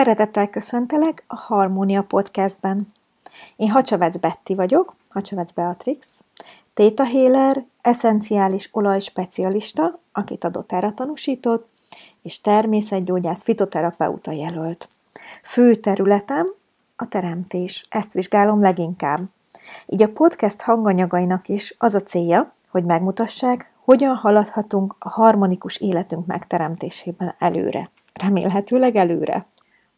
Szeretettel köszöntelek a Harmónia Podcastben. Én Hacsavec Betty vagyok, Hacsavec Beatrix, Theta Healer, eszenciális olajspecialista, akit a doTERRA tanúsított, és természetgyógyász fitoterapeuta jelölt. Fő területem a teremtés, ezt vizsgálom leginkább. Így a podcast hanganyagainak is az a célja, hogy megmutassák, hogyan haladhatunk a harmonikus életünk megteremtésében előre. Remélhetőleg előre.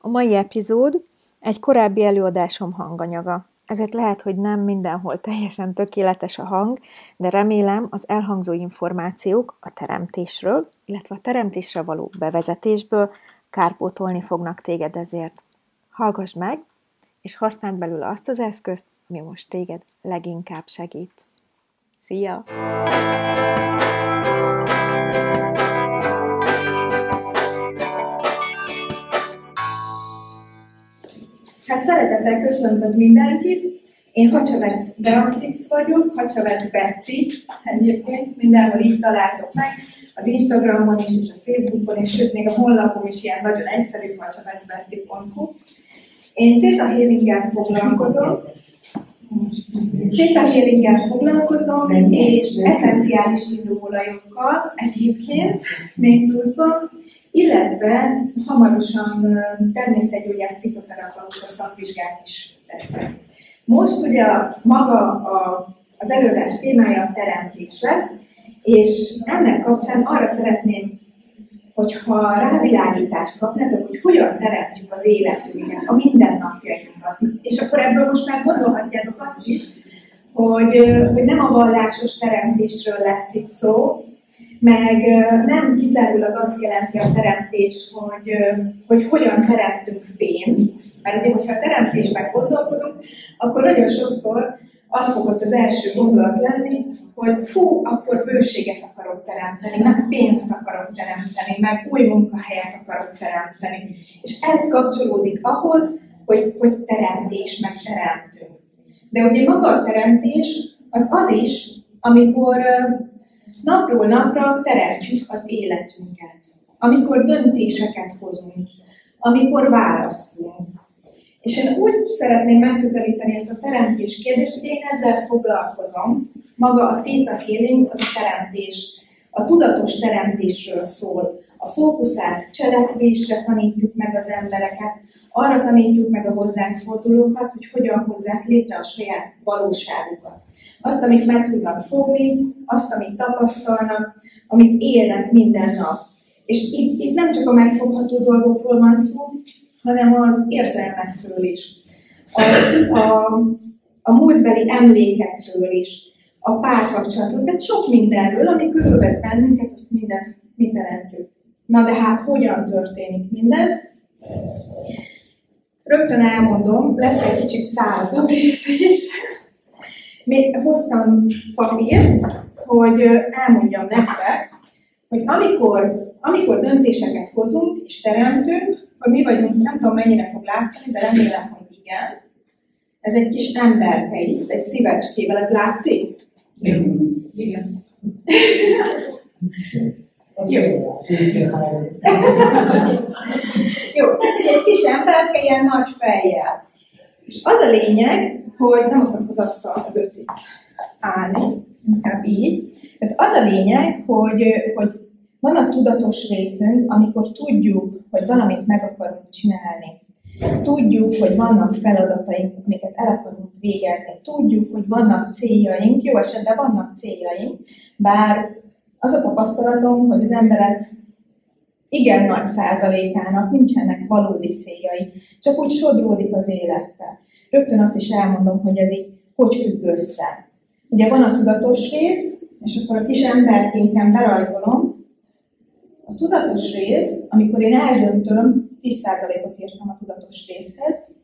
A mai epizód egy korábbi előadásom hanganyaga. Ezért lehet, hogy nem mindenhol teljesen tökéletes a hang, de remélem az elhangzó információk a teremtésről, illetve a teremtésre való bevezetésből kárpótolni fognak téged ezért. Hallgass meg, és használd belőle azt az eszközt, ami most téged leginkább segít. Szia! Hát szeretettel köszöntök mindenkit. Én Hacsavec Beatrix vagyok, Hacsavec Betty egyébként, mindenhol így találtok meg, az Instagramon is, és a Facebookon is, sőt, még a honlapom is ilyen nagyon egyszerű, hacsavecbetty.hu. Én Theta Healing-gel foglalkozom, Theta Healing-gel foglalkozom, és eszenciális indulóolajokkal egyébként, még pluszban, illetve hamarosan természetgyógyász fitoterapeuta szakvizsgát is teszek. Most ugye maga a, az előadás témája a teremtés lesz, és ennek kapcsán arra szeretném, hogyha rávilágítást kapnátok, hogy hogyan teremtjük az életünket, a mindennapjainkat. És akkor ebből most már gondolhatjátok azt is, hogy, hogy nem a vallásos teremtésről lesz itt szó, meg nem kizárólag azt jelenti a teremtés, hogy, hogy hogyan teremtünk pénzt, mert ugye, hogyha a teremtésben gondolkodunk, akkor nagyon sokszor az szokott az első gondolat lenni, hogy fú, akkor bőséget akarok teremteni, meg pénzt akarok teremteni, meg új munkahelyet akarok teremteni. És ez kapcsolódik ahhoz, hogy, hogy teremtés, meg teremtünk. De ugye maga a teremtés az az is, amikor napról napra teremtjük az életünket. Amikor döntéseket hozunk, amikor választunk. És én úgy szeretném megközelíteni ezt a teremtés kérdést, hogy én ezzel foglalkozom. Maga a Theta Healing, az a teremtés, a tudatos teremtésről szól. A fókuszált cselekvésre tanítjuk meg az embereket, arra tanítjuk meg a hozzánk fordulókat, hogy hogyan hozzák létre a saját valóságukat. Azt, amit meg tudnak fogni, azt, amit tapasztalnak, amit élnek minden nap. És itt, itt nem csak a megfogható dolgokról van szó, hanem az érzelmektől is. A, a, a múltbeli emlékektől is, a párkapcsolatról, tehát sok mindenről, ami körülvesz bennünket, azt mindent mi teremtjük. Na de hát hogyan történik mindez? Rögtön elmondom, lesz egy kicsit szárazabb része is. Még hoztam papírt, hogy elmondjam nektek, hogy amikor, amikor döntéseket hozunk és teremtünk, hogy mi vagyunk, nem tudom mennyire fog látszani, de remélem, hogy igen. Ez egy kis emberke itt, egy szívecskével, ez látszik? Igen. Igen. Jó. Jó, tehát egy kis emberke ilyen nagy fejjel. És az a lényeg, hogy nem akarok az asztal mögött itt állni, inkább így. Tehát az a lényeg, hogy, hogy van a tudatos részünk, amikor tudjuk, hogy valamit meg akarunk csinálni. Tudjuk, hogy vannak feladataink, amiket el akarunk végezni. Tudjuk, hogy vannak céljaink, jó esetben vannak céljaink, bár az a tapasztalatom, hogy az emberek igen nagy százalékának nincsenek valódi céljai, csak úgy sodródik az élettel. Rögtön azt is elmondom, hogy ez így hogy függ össze. Ugye van a tudatos rész, és akkor a kis emberkénken berajzolom. A tudatos rész, amikor én eldöntöm, 10%-ot írtam a tudatos részhez,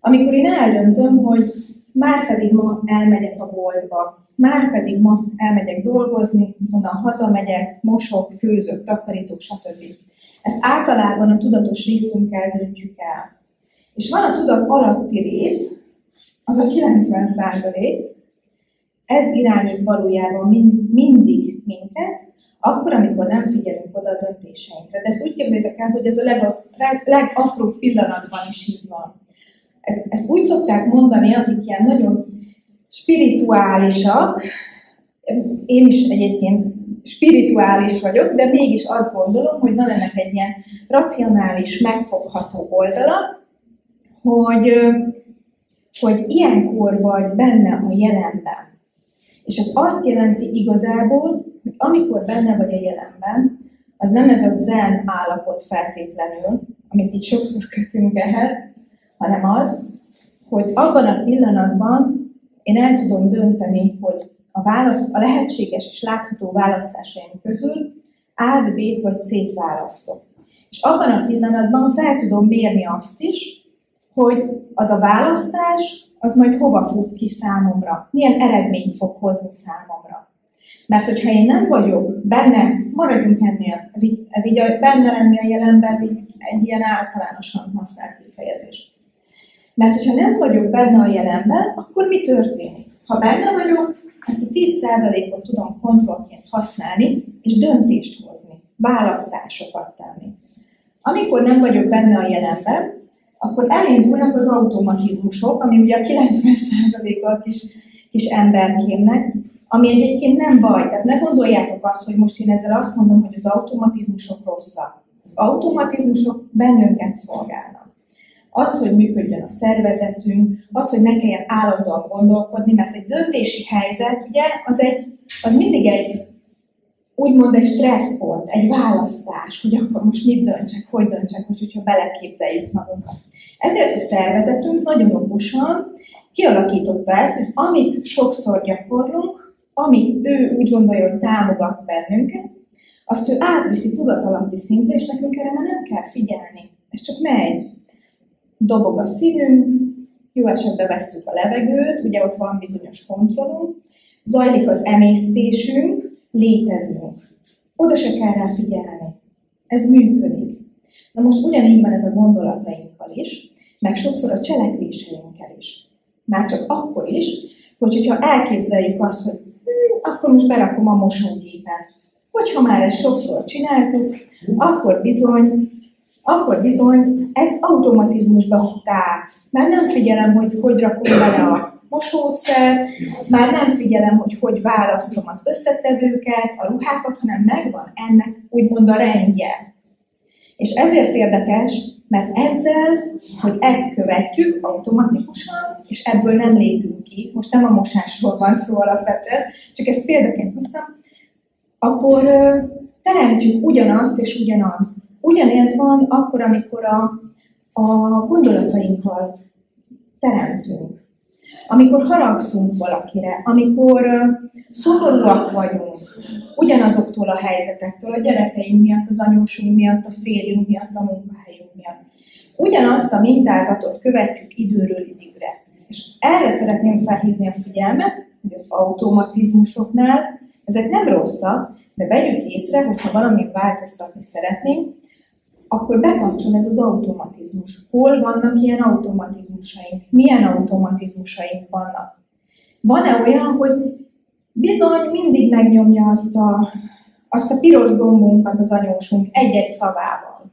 amikor én eldöntöm, hogy már pedig ma elmegyek a boltba, már pedig ma elmegyek dolgozni, onnan hazamegyek, mosok, főzök, takarítok, stb. Ezt általában a tudatos részünkkel döntjük el. És van a tudat alatti rész, az a 90 százalék, ez irányít valójában mind, mindig minket, akkor, amikor nem figyelünk oda a döntéseinkre. De ezt úgy képzeljétek el, hogy ez a leg, legapróbb pillanatban is így van. Ez, ezt úgy szokták mondani, akik ilyen nagyon spirituálisak, én is egyébként spirituális vagyok, de mégis azt gondolom, hogy van ennek egy ilyen racionális, megfogható oldala, hogy, hogy ilyenkor vagy benne a jelenben. És ez azt jelenti igazából, hogy amikor benne vagy a jelenben, az nem ez a zen állapot feltétlenül, amit így sokszor kötünk ehhez, hanem az, hogy abban a pillanatban én el tudom dönteni, hogy a, választ, a lehetséges és látható választásaim közül A-t, B-t vagy C-t választok. És abban a pillanatban fel tudom mérni azt is, hogy az a választás, az majd hova fut ki számomra, milyen eredményt fog hozni számomra. Mert hogyha én nem vagyok benne, maradjunk ennél, ez így, ez így a, benne lenni a jelenben, ez így egy ilyen általánosan használt kifejezés. Mert hogyha nem vagyok benne a jelenben, akkor mi történik? Ha benne vagyok, ezt a 10%-ot tudom kontrollként használni, és döntést hozni, választásokat tenni. Amikor nem vagyok benne a jelenben, akkor elindulnak az automatizmusok, ami ugye a 90%-a a kis, kis emberkémnek, ami egyébként nem baj. Tehát ne gondoljátok azt, hogy most én ezzel azt mondom, hogy az automatizmusok rosszak. Az automatizmusok bennünket szolgálnak az, hogy működjön a szervezetünk, az, hogy ne kelljen állandóan gondolkodni, mert egy döntési helyzet, ugye, az, egy, az mindig egy, úgymond egy stresszpont, egy választás, hogy akkor most mit döntsek, hogy döntsek, hogy, hogyha beleképzeljük magunkat. Ezért a szervezetünk nagyon okosan kialakította ezt, hogy amit sokszor gyakorlunk, amit ő úgy gondolja, hogy támogat bennünket, azt ő átviszi tudatalatti szintre, és nekünk erre már nem kell figyelni. Ez csak megy dobog a szívünk, jó esetben vesszük a levegőt, ugye ott van bizonyos kontrollunk, zajlik az emésztésünk, létezünk. Oda se kell rá figyelni. Ez működik. Na most ugyanígy van ez a gondolatainkkal is, meg sokszor a cselekvéseinkkel is. Már csak akkor is, hogy, hogyha elképzeljük azt, hogy hm, akkor most berakom a mosógépet. Hogyha már ezt sokszor csináltuk, akkor bizony akkor bizony ez automatizmusba fut át. Már nem figyelem, hogy hogy rakom bele a mosószer, már nem figyelem, hogy hogy választom az összetevőket, a ruhákat, hanem megvan ennek úgymond a rendje. És ezért érdekes, mert ezzel, hogy ezt követjük automatikusan, és ebből nem lépünk ki, most nem a mosásról van szó alapvetően, csak ezt példaként hoztam, akkor teremtjük ugyanazt és ugyanazt. Ugyanez van akkor, amikor a, a gondolatainkkal teremtünk. Amikor haragszunk valakire, amikor szomorúak vagyunk, ugyanazoktól a helyzetektől, a gyerekeink miatt, az anyósunk miatt, a férjünk miatt, a munkahelyünk miatt. Ugyanazt a mintázatot követjük időről időre. És erre szeretném felhívni a figyelmet, hogy az automatizmusoknál ezek nem rosszak, de vegyük észre, hogy ha valami változtatni szeretnénk, akkor bekapcsol ez az automatizmus. Hol vannak ilyen automatizmusaink? Milyen automatizmusaink vannak? Van-e olyan, hogy bizony mindig megnyomja azt a, azt a piros gombunkat az anyósunk egy-egy szavával?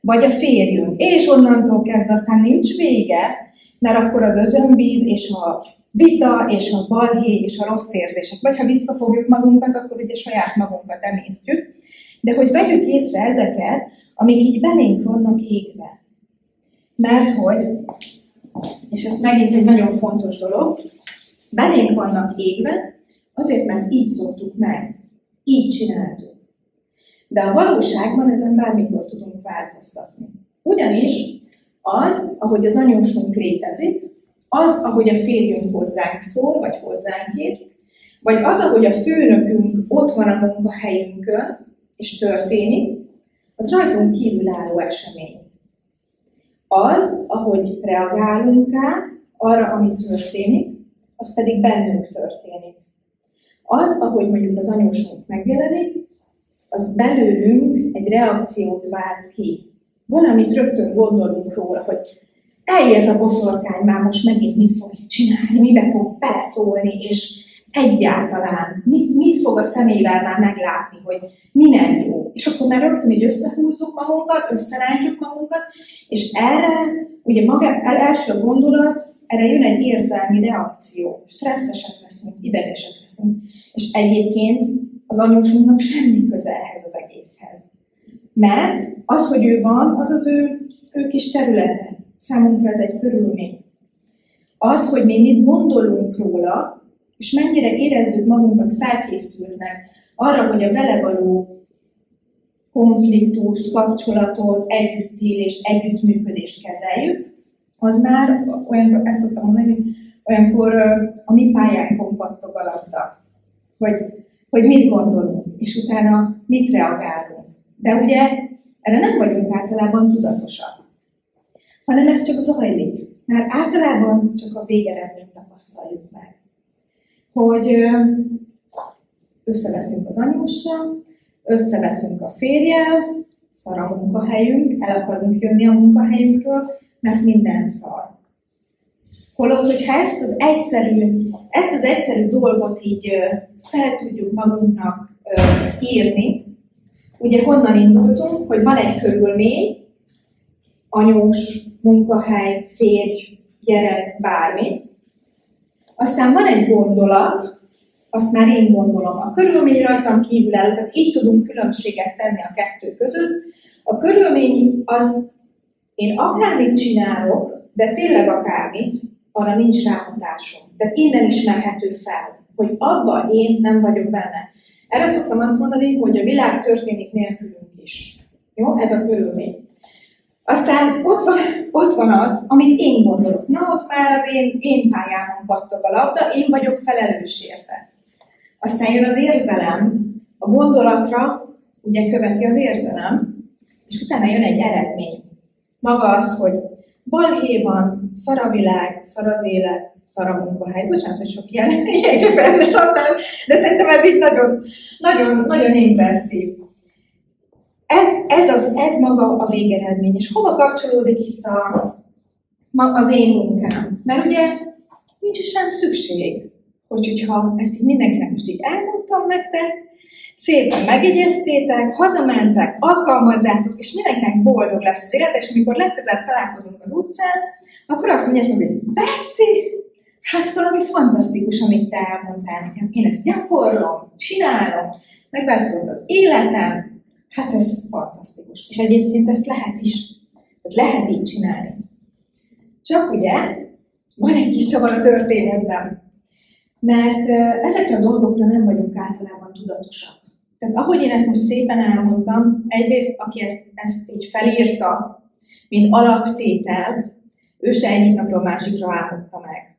Vagy a férjünk, és onnantól kezdve aztán nincs vége, mert akkor az özönvíz és a vita és a balhé és a rossz érzések. Vagy ha visszafogjuk magunkat, akkor ugye saját magunkat emésztjük. De hogy vegyük észre ezeket, amik így belénk vannak égve. Mert hogy, és ez megint egy nagyon fontos dolog, belénk vannak égve, azért, mert így szoktuk meg, így csináltuk. De a valóságban ezen bármikor tudunk változtatni. Ugyanis az, ahogy az anyósunk létezik, az, ahogy a férjünk hozzánk szól, vagy hozzánk ír, vagy az, ahogy a főnökünk ott van a munkahelyünkön, és történik, az rajtunk kívülálló esemény. Az, ahogy reagálunk rá, arra, ami történik, az pedig bennünk történik. Az, ahogy mondjuk az anyósunk megjelenik, az belőlünk egy reakciót vált ki. Valamit rögtön gondolunk róla, hogy eljé ez a boszorkány már most megint mit fog itt csinálni, mibe fog beleszólni, és egyáltalán, mit, mit fog a szemével már meglátni, hogy mi nem jó. És akkor már rögtön így összehúzzuk magunkat, összerántjuk magunkat, és erre, ugye maga, első gondolat, erre jön egy érzelmi reakció. Stresszesek leszünk, idegesek leszünk. És egyébként az anyósunknak semmi köze ehhez az egészhez. Mert az, hogy ő van, az az ő, ő kis területe. Számunkra ez egy körülmény. Az, hogy mi mit gondolunk róla, és mennyire érezzük magunkat felkészülnek arra, hogy a vele való konfliktust, kapcsolatot, együttélést, együttműködést kezeljük, az már olyan, ezt szoktam mondani, olyankor a mi pályánkon pattog a labda, hogy, hogy mit gondolunk, és utána mit reagálunk. De ugye erre nem vagyunk általában tudatosak, hanem ez csak zajlik. Mert általában csak a végeredményt tapasztaljuk meg. Hogy összeveszünk az anyóssal, összeveszünk a férjel, szar a munkahelyünk, el akarunk jönni a munkahelyünkről, mert minden szar. Holott, hogyha ezt az egyszerű, ezt az egyszerű dolgot így fel tudjuk magunknak írni, ugye honnan indultunk, hogy van egy körülmény, anyós, munkahely, férj, gyerek, bármi. Aztán van egy gondolat, azt már én gondolom. A körülmény rajtam kívül el, tehát így tudunk különbséget tenni a kettő között. A körülmény az, én akármit csinálok, de tényleg akármit, arra nincs ráhatásom. Tehát innen ismerhető fel, hogy abban én nem vagyok benne. Erre szoktam azt mondani, hogy a világ történik nélkülünk is. Jó? Ez a körülmény. Aztán ott van, ott van az, amit én gondolok. Na, ott már az én, én pályámon pattog a labda, én vagyok felelős érte. Aztán jön az érzelem, a gondolatra ugye követi az érzelem, és utána jön egy eredmény. Maga az, hogy balhé van, szar a világ, szar az élet, szar a munkahely. Bocsánat, hogy sok ilyen, ilyen kifejezést de szerintem ez így nagyon, nagyon, nagyon impresszív. Ez, ez, a, ez maga a végeredmény. És hova kapcsolódik itt a, az én munkám? Mert ugye nincs is sem szükség, hogy, hogyha ezt így mindenkinek most így elmondtam nektek, szépen megjegyeztétek, hazamentek, alkalmazzátok, és mindenkinek boldog lesz az élet, és amikor legközelebb találkozunk az utcán, akkor azt mondjátok, hogy Betty, hát valami fantasztikus, amit te elmondtál nekem. Én ezt gyakorlom, csinálom, megváltozott az életem, hát ez fantasztikus. És egyébként ezt lehet is. Tehát lehet így csinálni. Csak ugye, van egy kis csavar a történetben. Mert ezekre a dolgokra nem vagyunk általában tudatosak. Tehát ahogy én ezt most szépen elmondtam, egyrészt, aki ezt, ezt így felírta, mint alaptétel, ő se egyik napról másikra álmodta meg,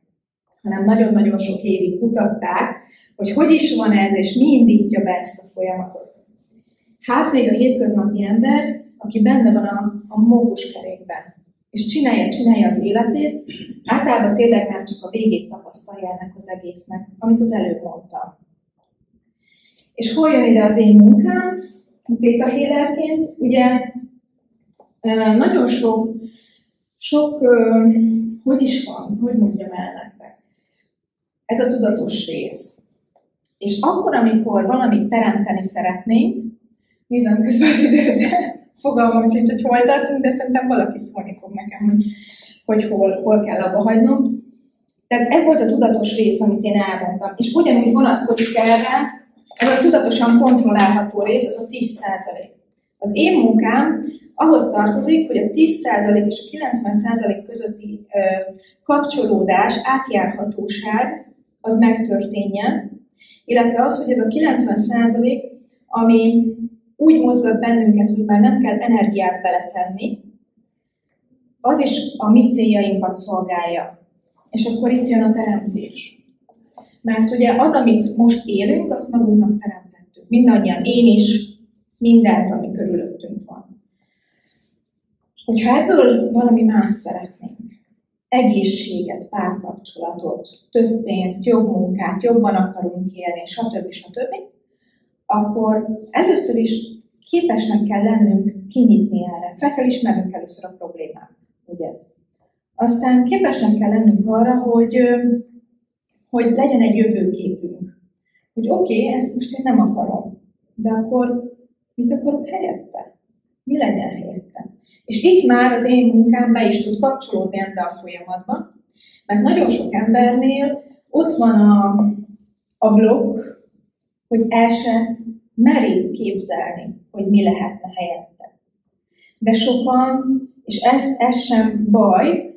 hanem nagyon-nagyon sok évig kutatták, hogy hogy is van ez, és mi indítja be ezt a folyamatot. Hát még a hétköznapi ember, aki benne van a, a mókuskerékben, és csinálja, csinálja az életét, általában tényleg már csak a végét tapasztalja ennek az egésznek, amit az előbb mondtam. És hol jön ide az én munkám, Theta Healerként? Ugye nagyon sok, sok, hogy is van, hogy mondjam el nektek, ez a tudatos rész. És akkor, amikor valamit teremteni szeretnénk, nézem közben az időt, de fogalmam sincs, hogy hol tartunk, de szerintem valaki szólni fog nekem, hogy, hogy hol, hol kell abba hagynom. Tehát ez volt a tudatos rész, amit én elmondtam. És ugyanúgy vonatkozik erre, ez a tudatosan kontrollálható rész, az a 10% Az én munkám ahhoz tartozik, hogy a 10% és a 90% közötti ö, kapcsolódás, átjárhatóság az megtörténjen, illetve az, hogy ez a 90% ami úgy mozgat bennünket, hogy már nem kell energiát beletenni, az is a mi céljainkat szolgálja. És akkor itt jön a teremtés. Mert ugye az, amit most élünk, azt magunknak teremtettük. Mindannyian, én is, mindent, ami körülöttünk van. Hogyha ebből valami más szeretnénk, egészséget, párkapcsolatot, több pénzt, jobb munkát, jobban akarunk élni, stb. stb., akkor először is képesnek kell lennünk kinyitni erre. Fel kell ismernünk először a problémát, ugye? Aztán képesnek kell lennünk arra, hogy hogy legyen egy jövőképünk. Hogy oké, okay, ezt most én nem akarom, de akkor mit akarok helyette? Mi legyen helyette? És itt már az én munkám be is tud kapcsolódni ebbe a folyamatba, mert nagyon sok embernél ott van a, a blokk, hogy el se meri képzelni, hogy mi lehetne helyette. De sokan, és ez, ez sem baj,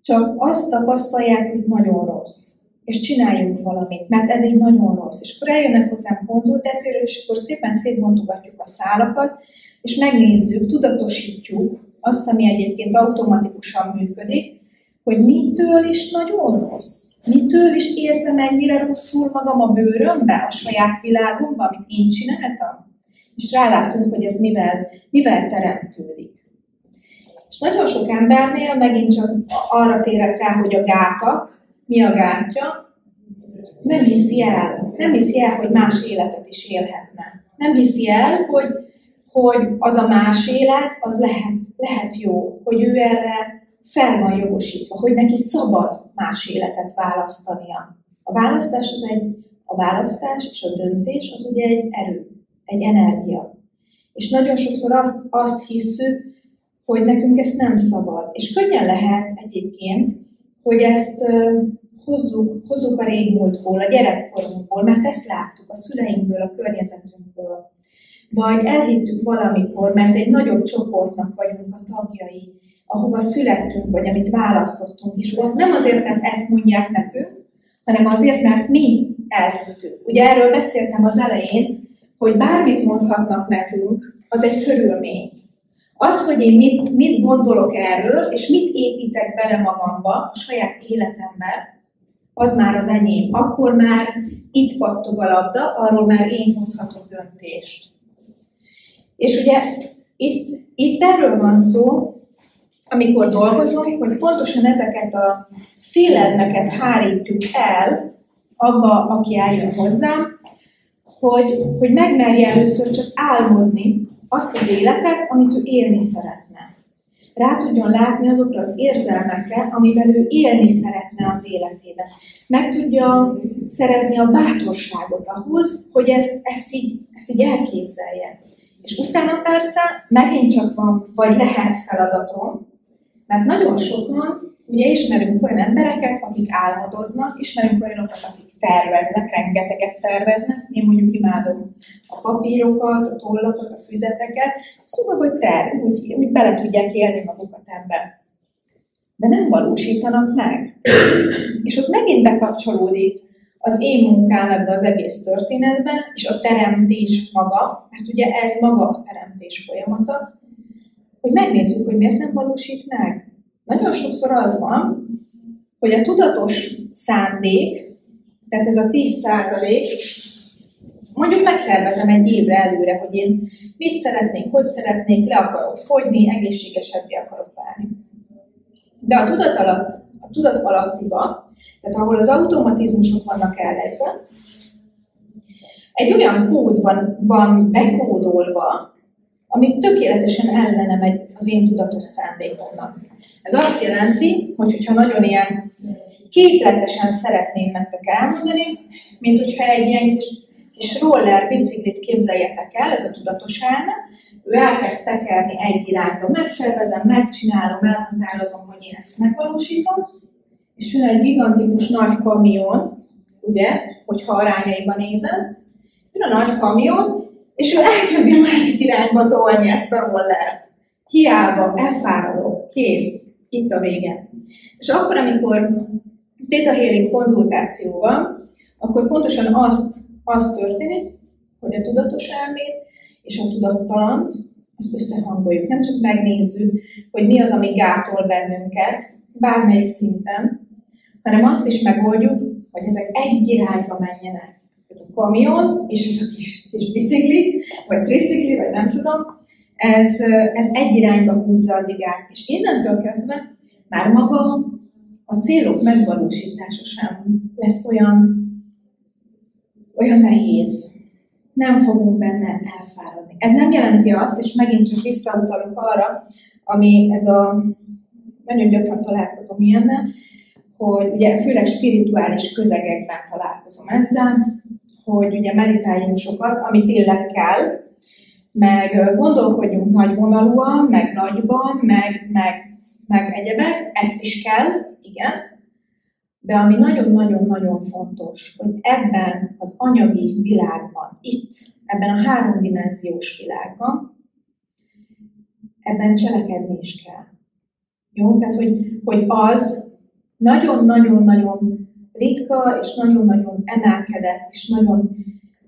csak azt tapasztalják, hogy nagyon rossz. És csináljunk valamit, mert ez így nagyon rossz. És akkor eljönnek hozzám konzultációra, és akkor szépen szétbontogatjuk a szálakat, és megnézzük, tudatosítjuk azt, ami egyébként automatikusan működik, hogy mitől is nagyon rossz. Mitől is érzem ennyire rosszul magam a bőrömbe, a saját világomban, amit én csináltam. És rálátunk, hogy ez mivel, mivel teremtődik. És nagyon sok embernél megint csak arra térek rá, hogy a gátak, mi a gátja, nem hiszi el, nem hiszi el, hogy más életet is élhetne. Nem hiszi el, hogy, hogy az a más élet, az lehet, lehet jó, hogy ő erre fel van jogosítva, hogy neki szabad más életet választania. A választás az egy, a választás és a döntés az ugye egy erő, egy energia. És nagyon sokszor azt, azt hisszük, hogy nekünk ezt nem szabad. És könnyen lehet egyébként, hogy ezt hozzuk, hozzuk a régmúltból, a gyerekkorunkból, mert ezt láttuk a szüleinkből, a környezetünkből. Vagy elhittük valamikor, mert egy nagyobb csoportnak vagyunk a tagjai, ahova születtünk, vagy amit választottunk, és ott nem azért, mert ezt mondják nekünk, hanem azért, mert mi elhittük. Ugye erről beszéltem az elején, hogy bármit mondhatnak nekünk, az egy körülmény. Az, hogy én mit, mit gondolok erről, és mit építek bele magamba, a saját életembe, az már az enyém. Akkor már itt pattog a labda, arról már én hozhatok döntést. És ugye itt, itt erről van szó, amikor dolgozom, hogy pontosan ezeket a félelmeket hárítjuk el abba, aki eljön hozzám, hogy, hogy megmerje először csak álmodni azt az életet, amit ő élni szeretne. Rá tudjon látni azokra az érzelmekre, amivel ő élni szeretne az életében. Meg tudja szerezni a bátorságot ahhoz, hogy ezt, ezt, így, ezt így elképzelje. És utána persze megint csak van, vagy lehet feladatom, mert nagyon sokan, ugye ismerünk olyan embereket, akik álmodoznak, ismerünk olyanokat, akik terveznek, rengeteget terveznek. Én mondjuk imádom a papírokat, a tollakat, a füzeteket. Szóval, hogy terv, úgy, úgy bele tudják élni magukat ebbe. De nem valósítanak meg. És ott megint bekapcsolódik az én munkám ebbe az egész történetbe, és a teremtés maga, mert ugye ez maga a teremtés folyamata, hogy megnézzük, hogy miért nem valósít meg. Nagyon sokszor az van, hogy a tudatos szándék, tehát ez a 10 százalék, mondjuk megtervezem egy évre előre, hogy én mit szeretnék, hogy szeretnék, le akarok fogyni, egészségesebbé akarok válni. De a tudat, alatt, a tudat alattiba, tehát ahol az automatizmusok vannak ellejtve, egy olyan kód van, van bekódolva, ami tökéletesen ellene megy az én tudatos szándékomnak. Ez azt jelenti, hogy hogyha nagyon ilyen képletesen szeretném nektek elmondani, mint hogyha egy ilyen kis, kis roller biciklit képzeljetek el, ez a tudatos elme, ő elkezd tekerni egy irányba, megtervezem, megcsinálom, elhatározom, hogy én ezt megvalósítom, és jön egy gigantikus nagy kamion, ugye, hogyha arányaiban nézem, jön a nagy kamion, és ő elkezdi a másik irányba tolni ezt a rollert. Hiába, elfáradok, kész, itt a vége. És akkor, amikor Theta Healing konzultáció akkor pontosan azt, azt történik, hogy a tudatos elmét és a tudattalant azt összehangoljuk. Nem csak megnézzük, hogy mi az, ami gátol bennünket, bármelyik szinten, hanem azt is megoldjuk, hogy ezek egy irányba menjenek a kamion, és ez a kis, kis bicikli, vagy tricikli, vagy nem tudom, ez, ez egy irányba húzza az igát. És innentől kezdve már maga a célok megvalósítása sem lesz olyan, olyan nehéz. Nem fogunk benne elfáradni. Ez nem jelenti azt, és megint csak visszautalok arra, ami ez a, nagyon gyakran találkozom ilyennel, hogy ugye főleg spirituális közegekben találkozom ezzel, hogy ugye meditáljunk sokat, amit tényleg kell, meg gondolkodjunk nagyvonalúan, meg nagyban, meg, meg, meg egyebek, ezt is kell, igen, de ami nagyon-nagyon-nagyon fontos, hogy ebben az anyagi világban, itt, ebben a háromdimenziós világban, ebben cselekedni is kell. Jó? Tehát, hogy, hogy az nagyon-nagyon-nagyon ritka, és nagyon-nagyon emelkedett, és nagyon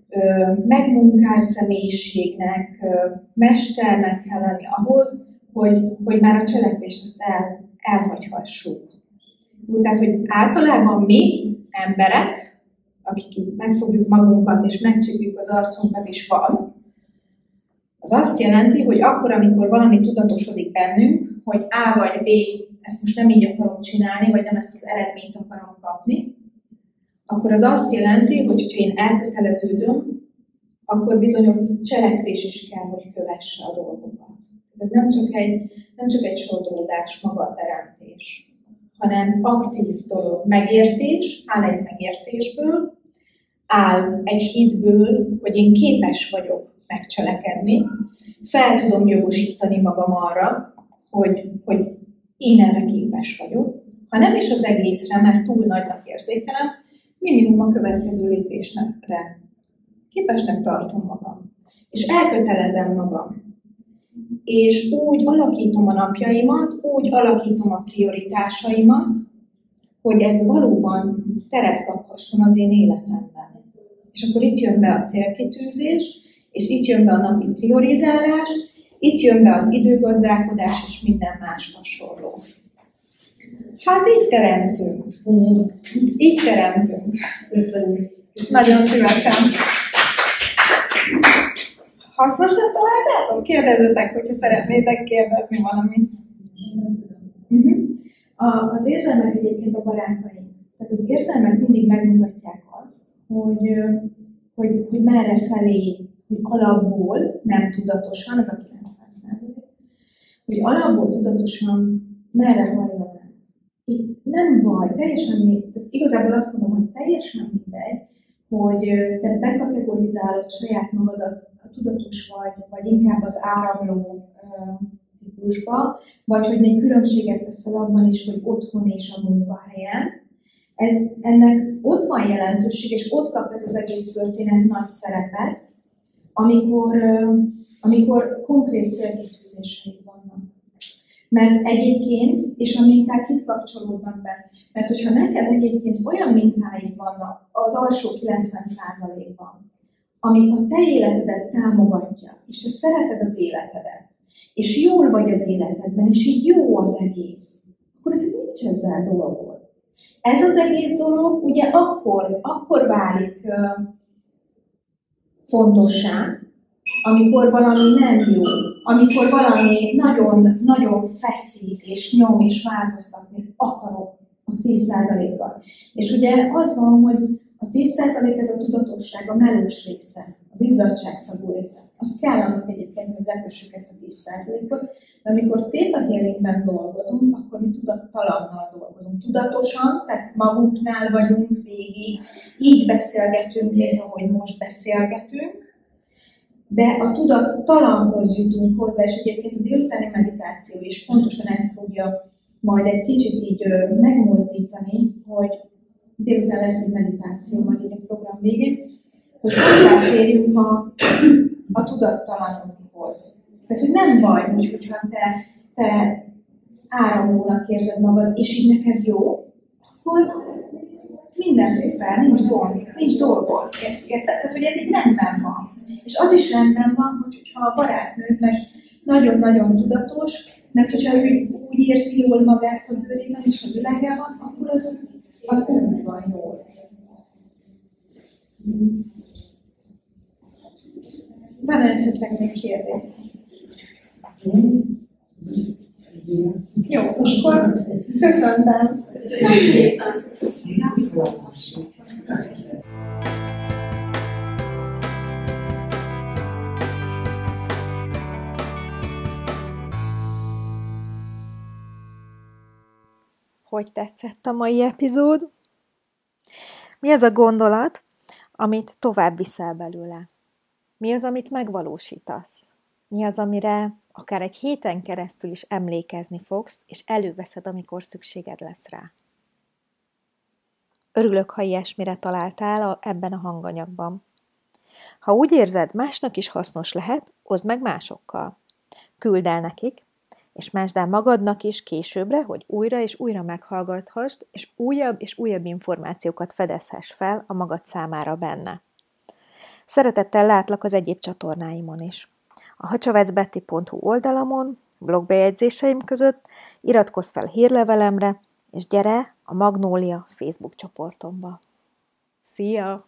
ö, megmunkált személyiségnek, ö, mesternek kell lenni ahhoz, hogy, hogy már a cselekvést azt el, elhagyhassuk. Tehát, hogy általában mi, emberek, akik megfogjuk magunkat és megcsípjük az arcunkat, és van, az azt jelenti, hogy akkor, amikor valami tudatosodik bennünk, hogy A vagy B, ezt most nem így akarom csinálni, vagy nem ezt az eredményt akarom kapni, akkor az azt jelenti, hogy ha én elköteleződöm, akkor bizony cselekvés is kell, hogy kövesse a dolgokat. Ez nem csak egy, nem csak egy sodródás, maga a teremtés, hanem aktív dolog. Megértés, áll egy megértésből, áll egy hitből, hogy én képes vagyok megcselekedni, fel tudom jogosítani magam arra, hogy, hogy én erre képes vagyok. Ha nem is az egészre, mert túl nagynak érzékelem, minimum a következő lépésre képesnek tartom magam. És elkötelezem magam. És úgy alakítom a napjaimat, úgy alakítom a prioritásaimat, hogy ez valóban teret kaphasson az én életemben. És akkor itt jön be a célkitűzés, és itt jön be a napi priorizálás, itt jön be az időgazdálkodás és minden más hasonló. Hát így teremtünk. Így teremtünk. Köszönjük. Nagyon szívesen. Hasznosan találtátok? Kérdezzetek, hogyha szeretnétek kérdezni valamit. Uh-huh. az érzelmek egyébként a barátaim. Tehát az érzelmek mindig megmutatják azt, hogy, hogy, hogy merre felé hogy alapból, nem tudatosan, ez a 90 százalék, hogy alapból tudatosan merre hajlan. Itt nem baj, teljesen még, igazából azt mondom, hogy teljesen mindegy, hogy te bekategorizálod saját magadat, a tudatos vagy, vagy inkább az áramló típusba, vagy hogy még különbséget teszel abban is, hogy otthon és a munkahelyen. Ez, ennek ott van jelentőség, és ott kap ez az egész történet nagy szerepet, amikor, amikor konkrét célkitűzéseid vannak. Mert egyébként, és a minták itt kapcsolódnak be, mert hogyha neked egyébként olyan mintáid vannak az alsó 90%-ban, ami a te életedet támogatja, és te szereted az életedet, és jól vagy az életedben, és így jó az egész, akkor neked nincs ezzel dolgod. Ez az egész dolog ugye akkor, akkor válik uh, fontossá, amikor valami nem jó, amikor valami nagyon, nagyon feszít és nyom és változtatni akarok a 10%-kal. És ugye az van, hogy a 10% ez a tudatosság, a melós része, az izzadságszagú része. Az kell annak egyébként, hogy lekössük ezt a 10%-ot, de amikor Theta Healingben dolgozunk, akkor mi tudattalannal dolgozunk. Tudatosan, tehát magunknál vagyunk végig, így beszélgetünk, mint ahogy most beszélgetünk, de a tudattalanhoz jutunk hozzá, és egyébként a délutáni meditáció is pontosan ezt fogja majd egy kicsit így megmozdítani, hogy délután lesz egy meditáció majd egy a program végén, hogy hozzáférjünk a, a tudattalanokhoz. Tehát, hogy nem baj, hogy, hogyha te, te áramlónak érzed magad, és így neked jó, akkor minden szuper, nincs gond, nincs dolgod. Érted? Tehát, hogy ez így rendben van. És az is rendben van, hogy, hogyha a barátnőd meg nagyon-nagyon tudatos, mert hogyha ő úgy érzi jól magát a bőrében és a világában, akkor az, az úgy van jól. Van esetleg még kérdés? Jó, akkor köszönöm. Hogy tetszett a mai epizód. Mi az a gondolat, amit tovább viszel belőle? Mi az, amit megvalósítasz? Mi az, amire akár egy héten keresztül is emlékezni fogsz, és előveszed, amikor szükséged lesz rá? Örülök, ha ilyesmire találtál a, ebben a hanganyagban. Ha úgy érzed, másnak is hasznos lehet, oszd meg másokkal. Küld el nekik, és másd el magadnak is későbbre, hogy újra és újra meghallgathasd, és újabb és újabb információkat fedezhess fel a magad számára benne. Szeretettel látlak az egyéb csatornáimon is. A hacsavecbetty.hu oldalamon, blogbejegyzéseim között iratkozz fel hírlevelemre, és gyere a Magnólia Facebook csoportomba. Szia!